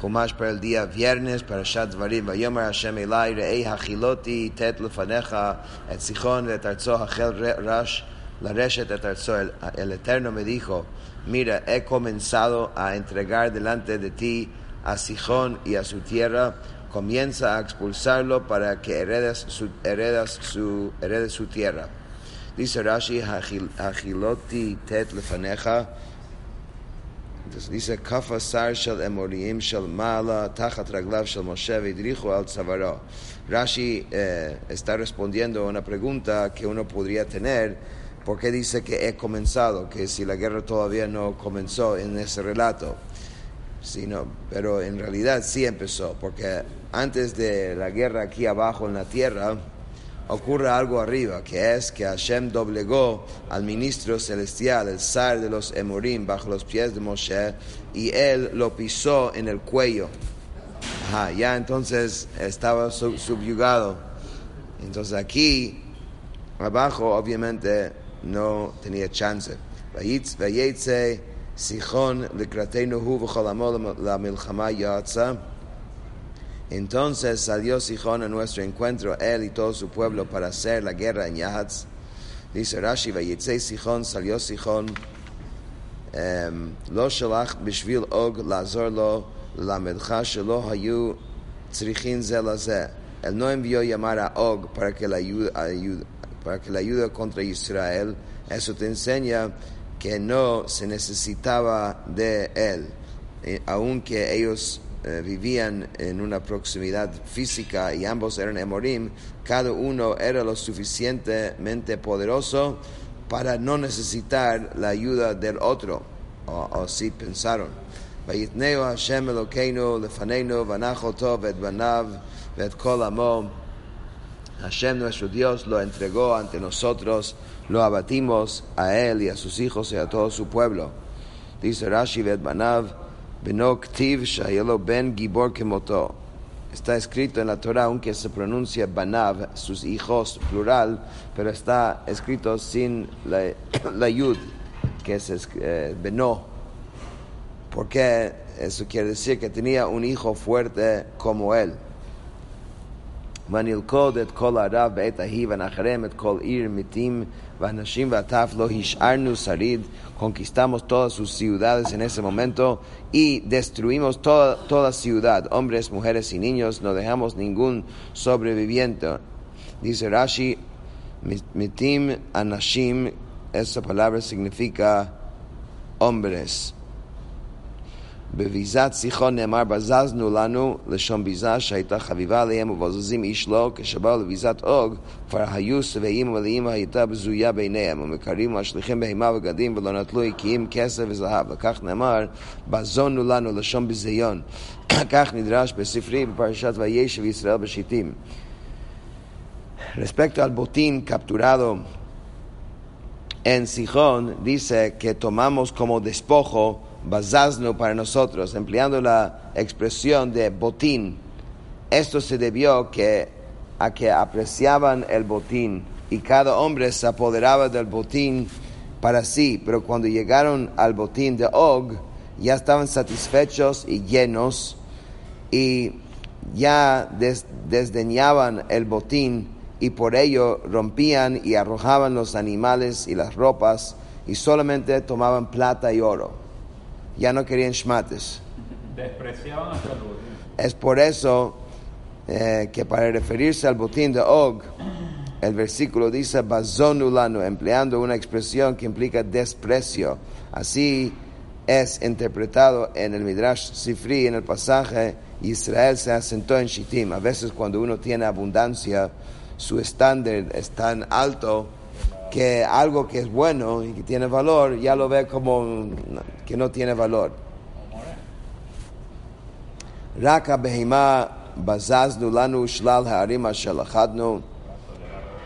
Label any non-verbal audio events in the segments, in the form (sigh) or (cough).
Para Shat Dvarim, Vayomer Hashem Elai, Re'ei Hachiloti, Tet Lefanecha, Et Sichon, Et Arzo, Hachel Rash, La Reshet, Et Arzo. El, el Eterno me dijo, mira, he comenzado a entregar delante de ti a Sijón y a su tierra, comienza a expulsarlo para que heredes su, tierra. Rashi, entonces dice, Kafa sar shel emoriim shel mala, tachat raglav shel Moshe vidrijo al tzavaro. Rashi eh, está respondiendo a una pregunta que uno podría tener, ¿por qué dice que he comenzado? Que si la guerra todavía no comenzó en ese relato. Sino, pero en realidad sí empezó, porque antes de la guerra aquí abajo en la tierra, ocurre algo arriba, que es que Hashem doblegó al ministro celestial, el zar de los Emorim, bajo los pies de Moshe, y él lo pisó en el cuello. Ya entonces estaba subyugado. Entonces aquí, abajo, obviamente, no tenía chance. Vayetze, Entonces salió Sijón a nuestro encuentro, él y todo su pueblo, para hacer la guerra en Yahatz. Dice Rashi, Vayetze Sijón, salió Sijón, lo shalach bishvil og lazor lo lamedcha shelo hayu tzrichin ze laze. Él no envió llamar a Og para que la ayude, para que la ayude contra Israel. Eso te enseña que no se necesitaba de él, aunque ellos eh, vivían en una proximidad física y ambos eran Emorim, cada uno era lo suficientemente poderoso para no necesitar la ayuda del otro, o, o si pensaron. ויתנאו השם אלוקינו לפנינו ונח אותו ואת בניו ואת כל עמו. Hashem nuestro Dios lo entregó ante nosotros, lo abatimos a él y a sus hijos y a todo su pueblo. Dice Rashi vet banav, Está escrito en la Torah, aunque se pronuncia banav, sus hijos, plural, pero está escrito sin la, (coughs) la yud, que es eh, porque eso quiere decir que tenía un hijo fuerte como él. ונלכוד את כל ערב בעת ההיא ונחרם את כל עיר מתים והנשים והטף לא השארנו שריד conquistamos todas sus ciudades en ese momento y destruimos toda, toda ciudad, hombres, mujeres y niños, no dejamos ningún sobreviviente. Dice Rashi, mitim anashim, esa palabra significa hombres. בביזת סיחון נאמר בזזנו לנו לשון ביזה שהייתה חביבה עליהם ובוזזים איש לו כשבאו לביזת אוג כבר היו שבעים ולאמא הייתה בזויה ביניהם ומקרים משליכים בהמה וגדים ולא נטלו הקיאים כסף וזהב. וכך נאמר בזונו לנו לשון ביזיון (coughs) כך נדרש בספרי בפרשת וישב ישראל בשיטים. Respecto al botín capturado en Sijón, dice que tomamos como bazazno para nosotros, empleando la expresión de botín. Esto se debió a que apreciaban el botín y cada hombre se apoderaba del botín para sí, pero cuando llegaron al botín de Og, ya estaban satisfechos y llenos y ya des, desdeñaban el botín y por ello rompían y arrojaban los animales y las ropas y solamente tomaban plata y oro ya no querían shmates. Despreciaban hasta el botín. Es por eso eh, que para referirse al botín de Og, el versículo dice bazonulano, empleando una expresión que implica desprecio. Así es interpretado en el Midrash Sifri, en el pasaje, Israel se asentó en Shittim. A veces cuando uno tiene abundancia, su estándar es tan alto que algo que es bueno y que tiene valor ya lo ve como que no tiene valor. Raka behima bazaznu lanu shlal ha'arim ashalachadnu.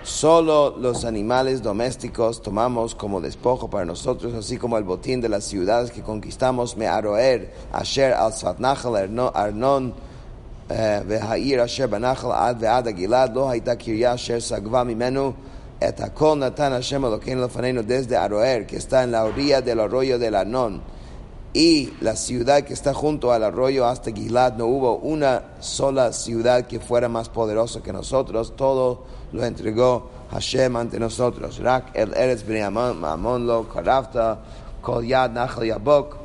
Solo los animales domésticos tomamos como despojo para nosotros, así como el botín de las ciudades que conquistamos. Me aroer, asher al satnachal arnon, והעיר אשר בנחל עד ועד הגלעד לא הייתה קריה אשר סגבה ממנו desde Aroer, que está en la orilla del arroyo del Anón, y la ciudad que está junto al arroyo hasta Gilad, no hubo una sola ciudad que fuera más poderosa que nosotros, todo lo entregó Hashem ante nosotros. Rak el Eretz Mamon lo Karafta, Kol Yad Nachal Yabok,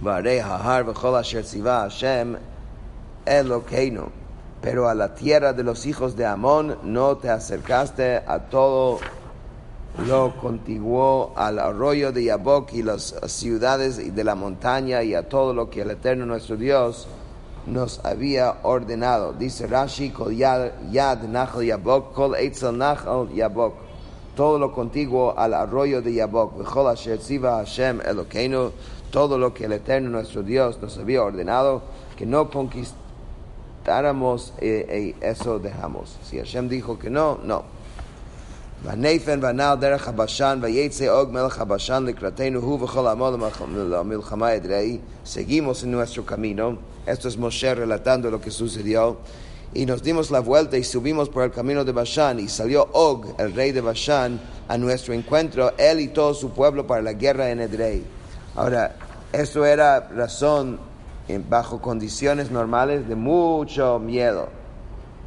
Vare Hahar V'chol Asher Hashem Elokeinu. Pero a la tierra de los hijos de Amón no te acercaste a todo lo contiguo al arroyo de Yabok y las ciudades de la montaña y a todo lo que el Eterno nuestro Dios nos había ordenado. Dice Rashi, Kol Yad, yad Nachal Yabok, Kol Nachal Yabok. Todo lo contiguo al arroyo de Yabok. Hashem. Todo lo que el Eterno nuestro Dios nos había ordenado, que no conquistáramos, eh, eh, eso dejamos. Si Hashem dijo que no, no. והנפן והנעל דרך הבשן ויצא אוג מלך הבשן לקראתנו הוא וכל עמו למלחמה אדרעי seguimos en nuestro camino esto es Moshe relatando lo que sucedió y nos dimos la vuelta y subimos por el camino de Bashan y salió Og, el rey de Bashan, a nuestro encuentro, él y todo su pueblo para la guerra en Edrei. Ahora, eso era razón bajo condiciones normales de mucho miedo.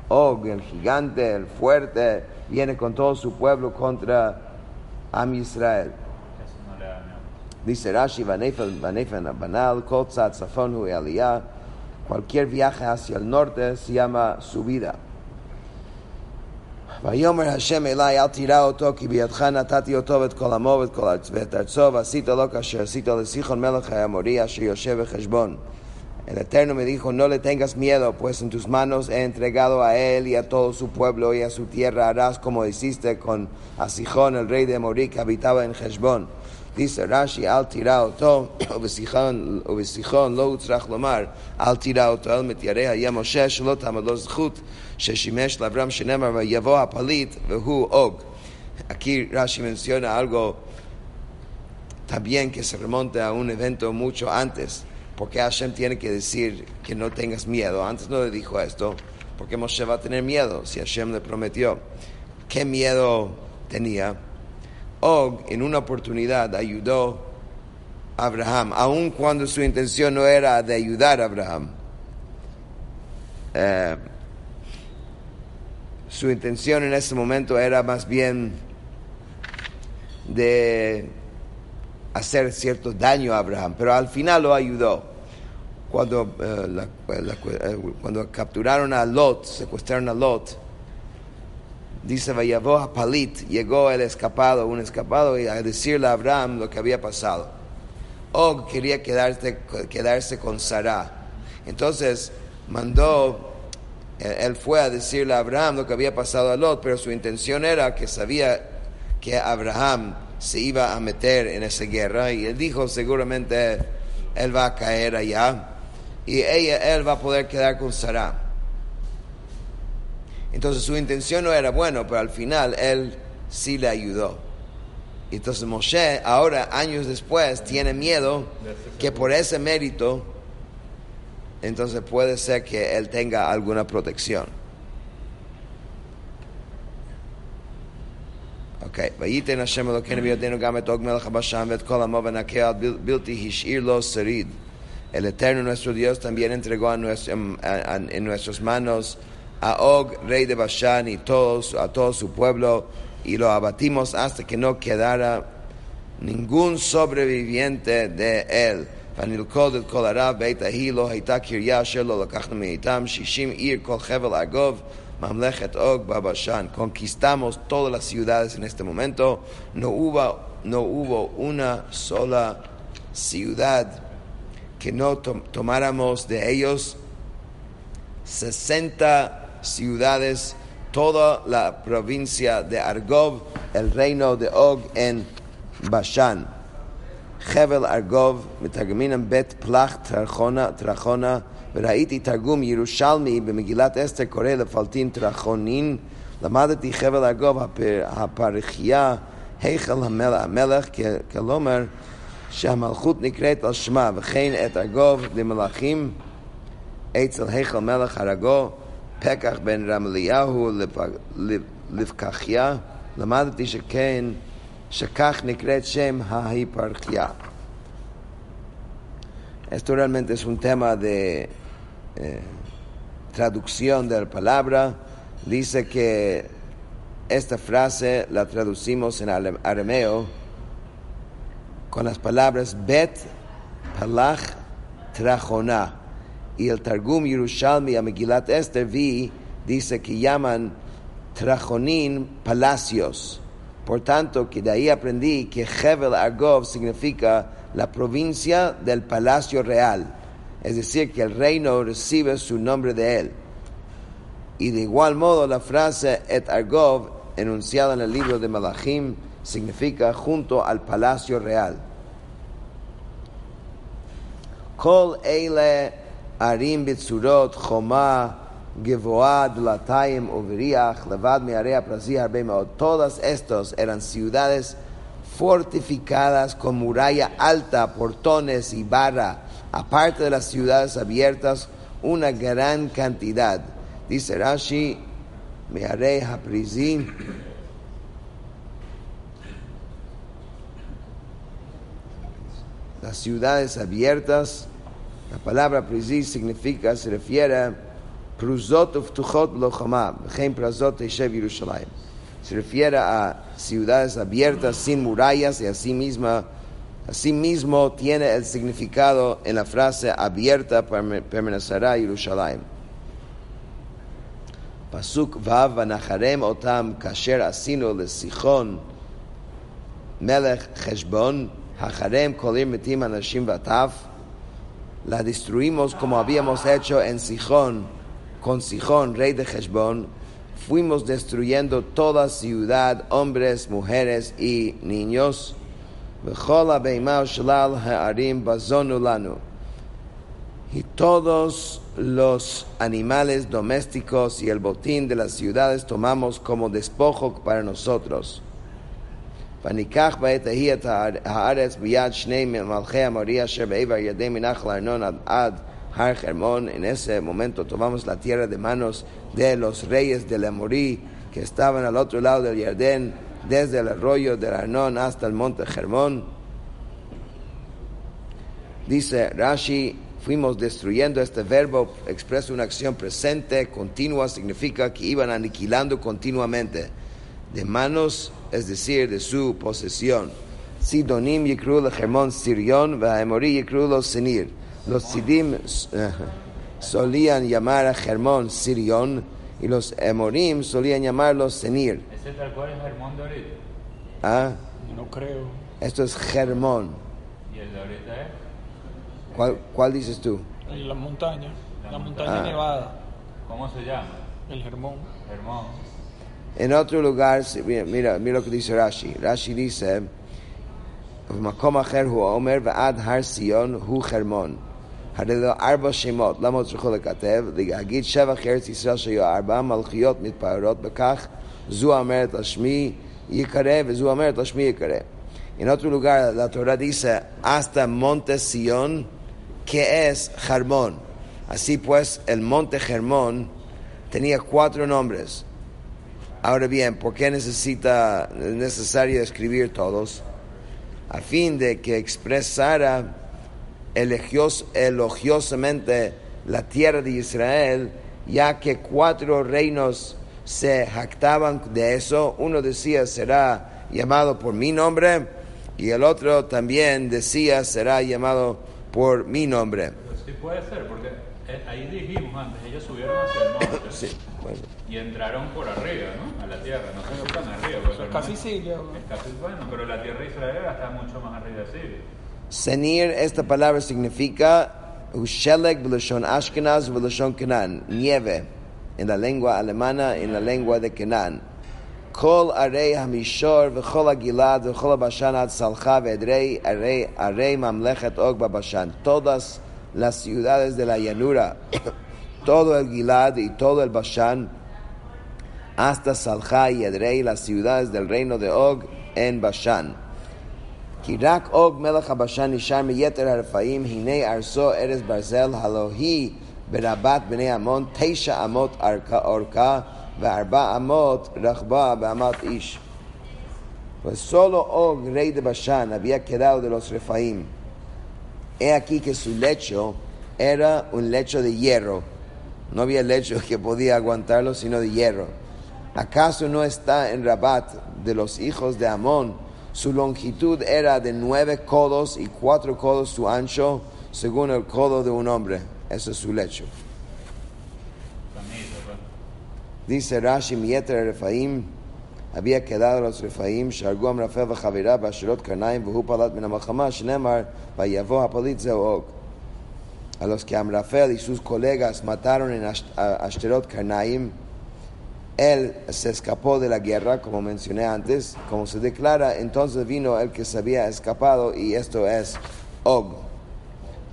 Og, el gigante, el fuerte, viene con todo su pueblo contra Am Israel. Dice Rashi, Vanefan Banal, Kotzat, Safon, Aliyah. Cualquier viaje hacia el norte se llama subida. ויאמר השם אלי אל תירא אותו כי בידך נתתי אותו ואת כל עמו ואת כל ואת ארצו ועשית לו כאשר עשית לסיחון מלך האמורי אשר יושב בחשבון. El Eterno me dijo, no le tengas miedo, pues en tus manos he entregado a él y a todo su pueblo y a su tierra harás como hiciste con Asijón, el rey de Morí, que habitaba en Heshbon. Dice Rashi, al tirauto, ובשיחון לא הוצרך לומר, אל תיראותו, אל מתיירא היה משה שלא תעמד לו זכות ששימש לאברהם שנאמר, ויבוא הפליט והוא אוג. Aquí Rashi menciona algo también que se remonta a un evento mucho antes. porque Hashem tiene que decir que no tengas miedo? Antes no le dijo esto, porque Moshe va a tener miedo si Hashem le prometió. ¿Qué miedo tenía? Og en una oportunidad ayudó a Abraham, aun cuando su intención no era de ayudar a Abraham. Eh, su intención en ese momento era más bien de hacer cierto daño a Abraham, pero al final lo ayudó. Cuando, eh, eh, cuando capturaron a Lot, secuestraron a Lot, dice Vayavó a Palit, llegó el escapado, un escapado, y a decirle a Abraham lo que había pasado. Og quería quedarse, quedarse con Sarah. Entonces mandó, él fue a decirle a Abraham lo que había pasado a Lot, pero su intención era que sabía que Abraham se iba a meter en esa guerra y él dijo seguramente él va a caer allá y ella, él va a poder quedar con Sarah. Entonces su intención no era bueno, pero al final él sí le ayudó. Entonces Moshe, ahora años después, tiene miedo que por ese mérito, entonces puede ser que él tenga alguna protección. אוקיי, וייתן השם אלוקינו בידינו גם את עוג מלך הבשן ואת כל עמו ונקה עד בלתי השאיר לו שריד. Manos a Og, rey de Bashan, y todos, a todo su pueblo, y lo abatimos hasta que no quedara ningún sobreviviente de él. ונלכוד את כל ערב בית ההיא לא הייתה קריה אשר לא לקחנו מאיתם שישים עיר כל חבל אגוב Mamlechet Og Babashan. Conquistamos todas las ciudades en este momento. No hubo, no hubo una sola ciudad que no tomáramos de ellos. 60 ciudades, toda la provincia de Argov, el reino de Og en Bashan. Hevel Argov, Metagamina Bet Plach Trajona, Trajona. וראיתי תרגום ירושלמי במגילת אסתר קורא לפלטין טרחונין, למדתי חבל הגוב הפרחייה, היכל המלך, המלך כלומר שהמלכות נקראת על שמה, וכן את הגוב למלכים אצל היכל מלך הרגו, פקח בן רמליהו לפקחיה, למדתי שכן, שכך נקראת שם ההיפרחיה. Esto realmente es un tema de eh, traducción de la palabra. Dice que esta frase la traducimos en arameo con las palabras Bet, Palach, Trajoná. Y el Targum Yerushalmi a Megilat Esther vi dice que llaman Trajonín palacios. Por tanto, que de ahí aprendí que Hevel Argov significa la provincia del palacio real. Es decir, que el reino recibe su nombre de él. Y de igual modo la frase Et Argov, enunciada en el libro de Malachim, significa junto al palacio real. Kol eile arim choma geboa dlatayim uveriach levad meod. Todas estos eran ciudades fortificadas con muralla alta, portones y barra. Aparte de las ciudades abiertas, una gran cantidad. Dice Rashi, meare haprizim. las ciudades abiertas. La palabra prizi significa, se refiere a pruzot uftuchot prazot. Se refiere a ciudades abiertas sin murallas y así misma, así mismo tiene el significado en la frase abierta permanecerá Yerushalayim. Pasuk vav vanacharem otam kasher asino lesichon melech Heshbon, Hacharem, Kolim, Metim, Anashim, Bataf, la destruimos como habíamos hecho en Sijón, con Sijón, rey de Heshbon, fuimos destruyendo toda ciudad, hombres, mujeres y niños. Y todos los animales domésticos y el botín de las ciudades tomamos como despojo para nosotros. En ese momento tomamos la tierra de manos de los reyes del Amorí que estaban al otro lado del Jardín desde el arroyo del Arnón hasta el monte Hermón. Dice Rashi, fuimos destruyendo este verbo, expresa una acción presente, continua, significa que iban aniquilando continuamente. De manos, es decir, de su posesión. Sidonim yikru yikru Senir. Los Sidim eh, solían llamar a Hermón Sirión y los Emorim solían llamarlo Senir Ese tal cual es Germón de ahorita. ¿Ah? No creo. Esto es Germón. Y el de ahorita es. ¿Cuál, cuál dices tú? En la montaña. La montaña Ah. nevada. ¿Cómo se llama? El Germón. Germón. En otro lugar, si- mira, mira, mira lo que dice Rashi. Rashi dice, במקום אחר הוא אומר, ועד הר ציון הוא חרמון. הרי לו ארבע שמות, למה צריכו לכתב? להגיד שבח ארץ ישראל שהיו ארבע מלכיות מתפארות בכך, Zú Ameret Ashmi Yikare, Zú En otro lugar, la Torah dice hasta Monte Sion, que es Jarmón. Así pues, el Monte Germón tenía cuatro nombres. Ahora bien, ¿por qué necesita, es necesario escribir todos? A fin de que expresara elogios, elogiosamente la tierra de Israel, ya que cuatro reinos se jactaban de eso. Uno decía, será llamado por mi nombre, y el otro también decía, será llamado por mi nombre. Pero sí puede ser, porque eh, ahí dijimos antes, ellos subieron hacia el norte (coughs) Sí, bueno. y entraron por arriba, ¿no? A la tierra. No sé qué tan arriba. porque Eso es no casi Siria. ¿no? Es casi bueno, pero la tierra de Israel está mucho más arriba de Siria. Senir, esta palabra significa Ushelek Ashkenaz nieve, en la lengua alemana, en la lengua de Kenan. Kol arei hamishor v'chol agilad v'chol bashan ad salcha v'edrei arei arei mamlechet og babashan. Todas las ciudades de la llanura, (coughs) todo el Gilad y todo el Bashan, hasta Salcha y Edrei, las ciudades del reino de Og en Bashan. כי רק אוג מלך הבשן נשאר מיתר הרפאים, הנה ארסו ארז ברזל, הלא היא ברבת בני עמון, תשע אמות ארכה- אורכה וארבע אמות רחבה באמת איש. Pues solo Og, rey de Bashan, había quedado de los Refaim. He aquí que su lecho era un lecho de hierro. No había lecho que podía aguantarlo, sino de hierro. ¿Acaso no está en Rabat de los hijos de Amón? Su longitud era de nueve codos y cuatro codos su ancho, según el codo de un hombre. Eso es su lecho. Dice Rashi, Mieter Refaim, había quedado los Refaim, Sharguam Rafael Bachavira, Bashirot Karnaim, Vuhupalat Minamachama, Shnemar, Vayavo Apalit Zeog. A los que Amrafel y sus colegas mataron en Ashterot Karnaim, él se escapó de la guerra, como mencioné antes, como se declara, entonces vino el que se había escapado y esto es Og.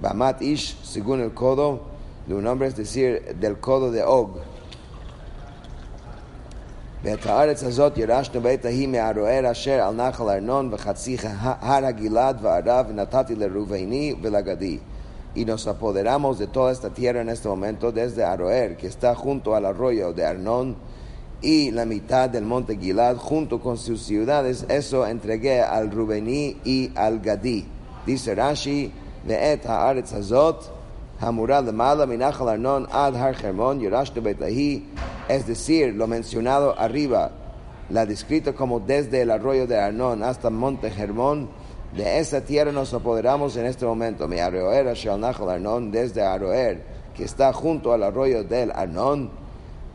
Bamat Ish, según el codo de un hombre, es decir, del codo de Og. ואת הארץ הזאת ירשנו בעת ההיא מהרוער אשר על נחל ארנון וחצי הר הגלעד וערב ונתתי לראובני ולגדי. Y nos apoderamos de toda esta tierra en este momento desde Aroer, que está junto al arroyo de Arnón, y la mitad del monte Gilad junto con sus ciudades. Eso entregué al Rubení y al Gadí. Dice Rashi, ואת הארץ הזאת המורה למעלה מנחל ארנון עד הר חרמון ירשנו בית ההיא, es decir, lo mencionado arriba, la descrito como desde el arroyo de Arnón hasta monte Hermón, de esa tierra nos apoderamos en este momento, mi Aroer Asher al Nachal Arnón, desde Aroer, que está junto al arroyo del Arnón,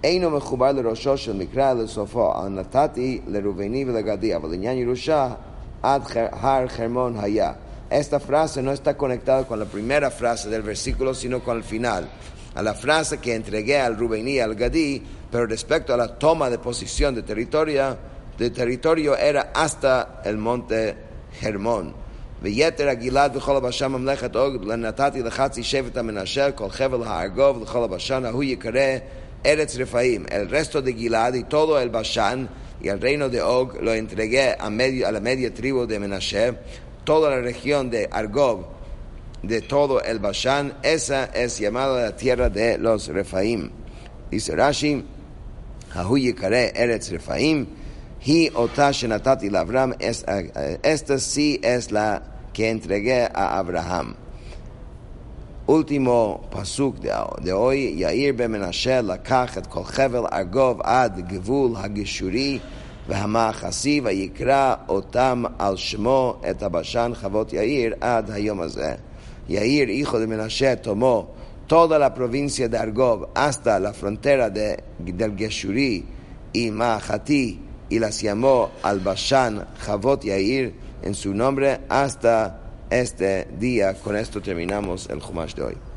אינו מחובר לראשו של מקרא לסופו, על נתתי לראובני ולגדי, אבל לעניין ירושה עד חר- הר חרמון היה. Esta frase no está conectada con la primera frase del versículo, sino con el final. A la frase que entregué al Rubení y al Gadí, pero respecto a la toma de posición de territorio, de territorio era hasta el monte Hermón. ויתר הגלעד וכל הבשן ממלכת עוג נתתי לחצי שבט המנשה כל חבל הארגוב לכל הבשן ההוא יקרא ארץ רפאים. El resto de Gilad y todo el Bashan y el reino de Og lo entregué a, medio, a la media tribu de Menashe, toda la región de Argob, de todo el Bashan, esa es llamada la tierra de los Refaim. Dice Rashi, Eretz Refaim, Hi Otashenatati Labram, eh, esta sí es la que entregué a Abraham. Último pasuk de, hoy, Yair ben Menashe, Lakach, Kol Argov, Ad, Gevul, Hagishuri, והמאחסי ויקרא אותם על שמו את הבשן חוות יאיר עד היום הזה. יאיר, la frontera de, del Geshurí y Mahati y las llamó al Bashan Javot Yair en su nombre hasta este día. Con esto terminamos el Jumash de hoy.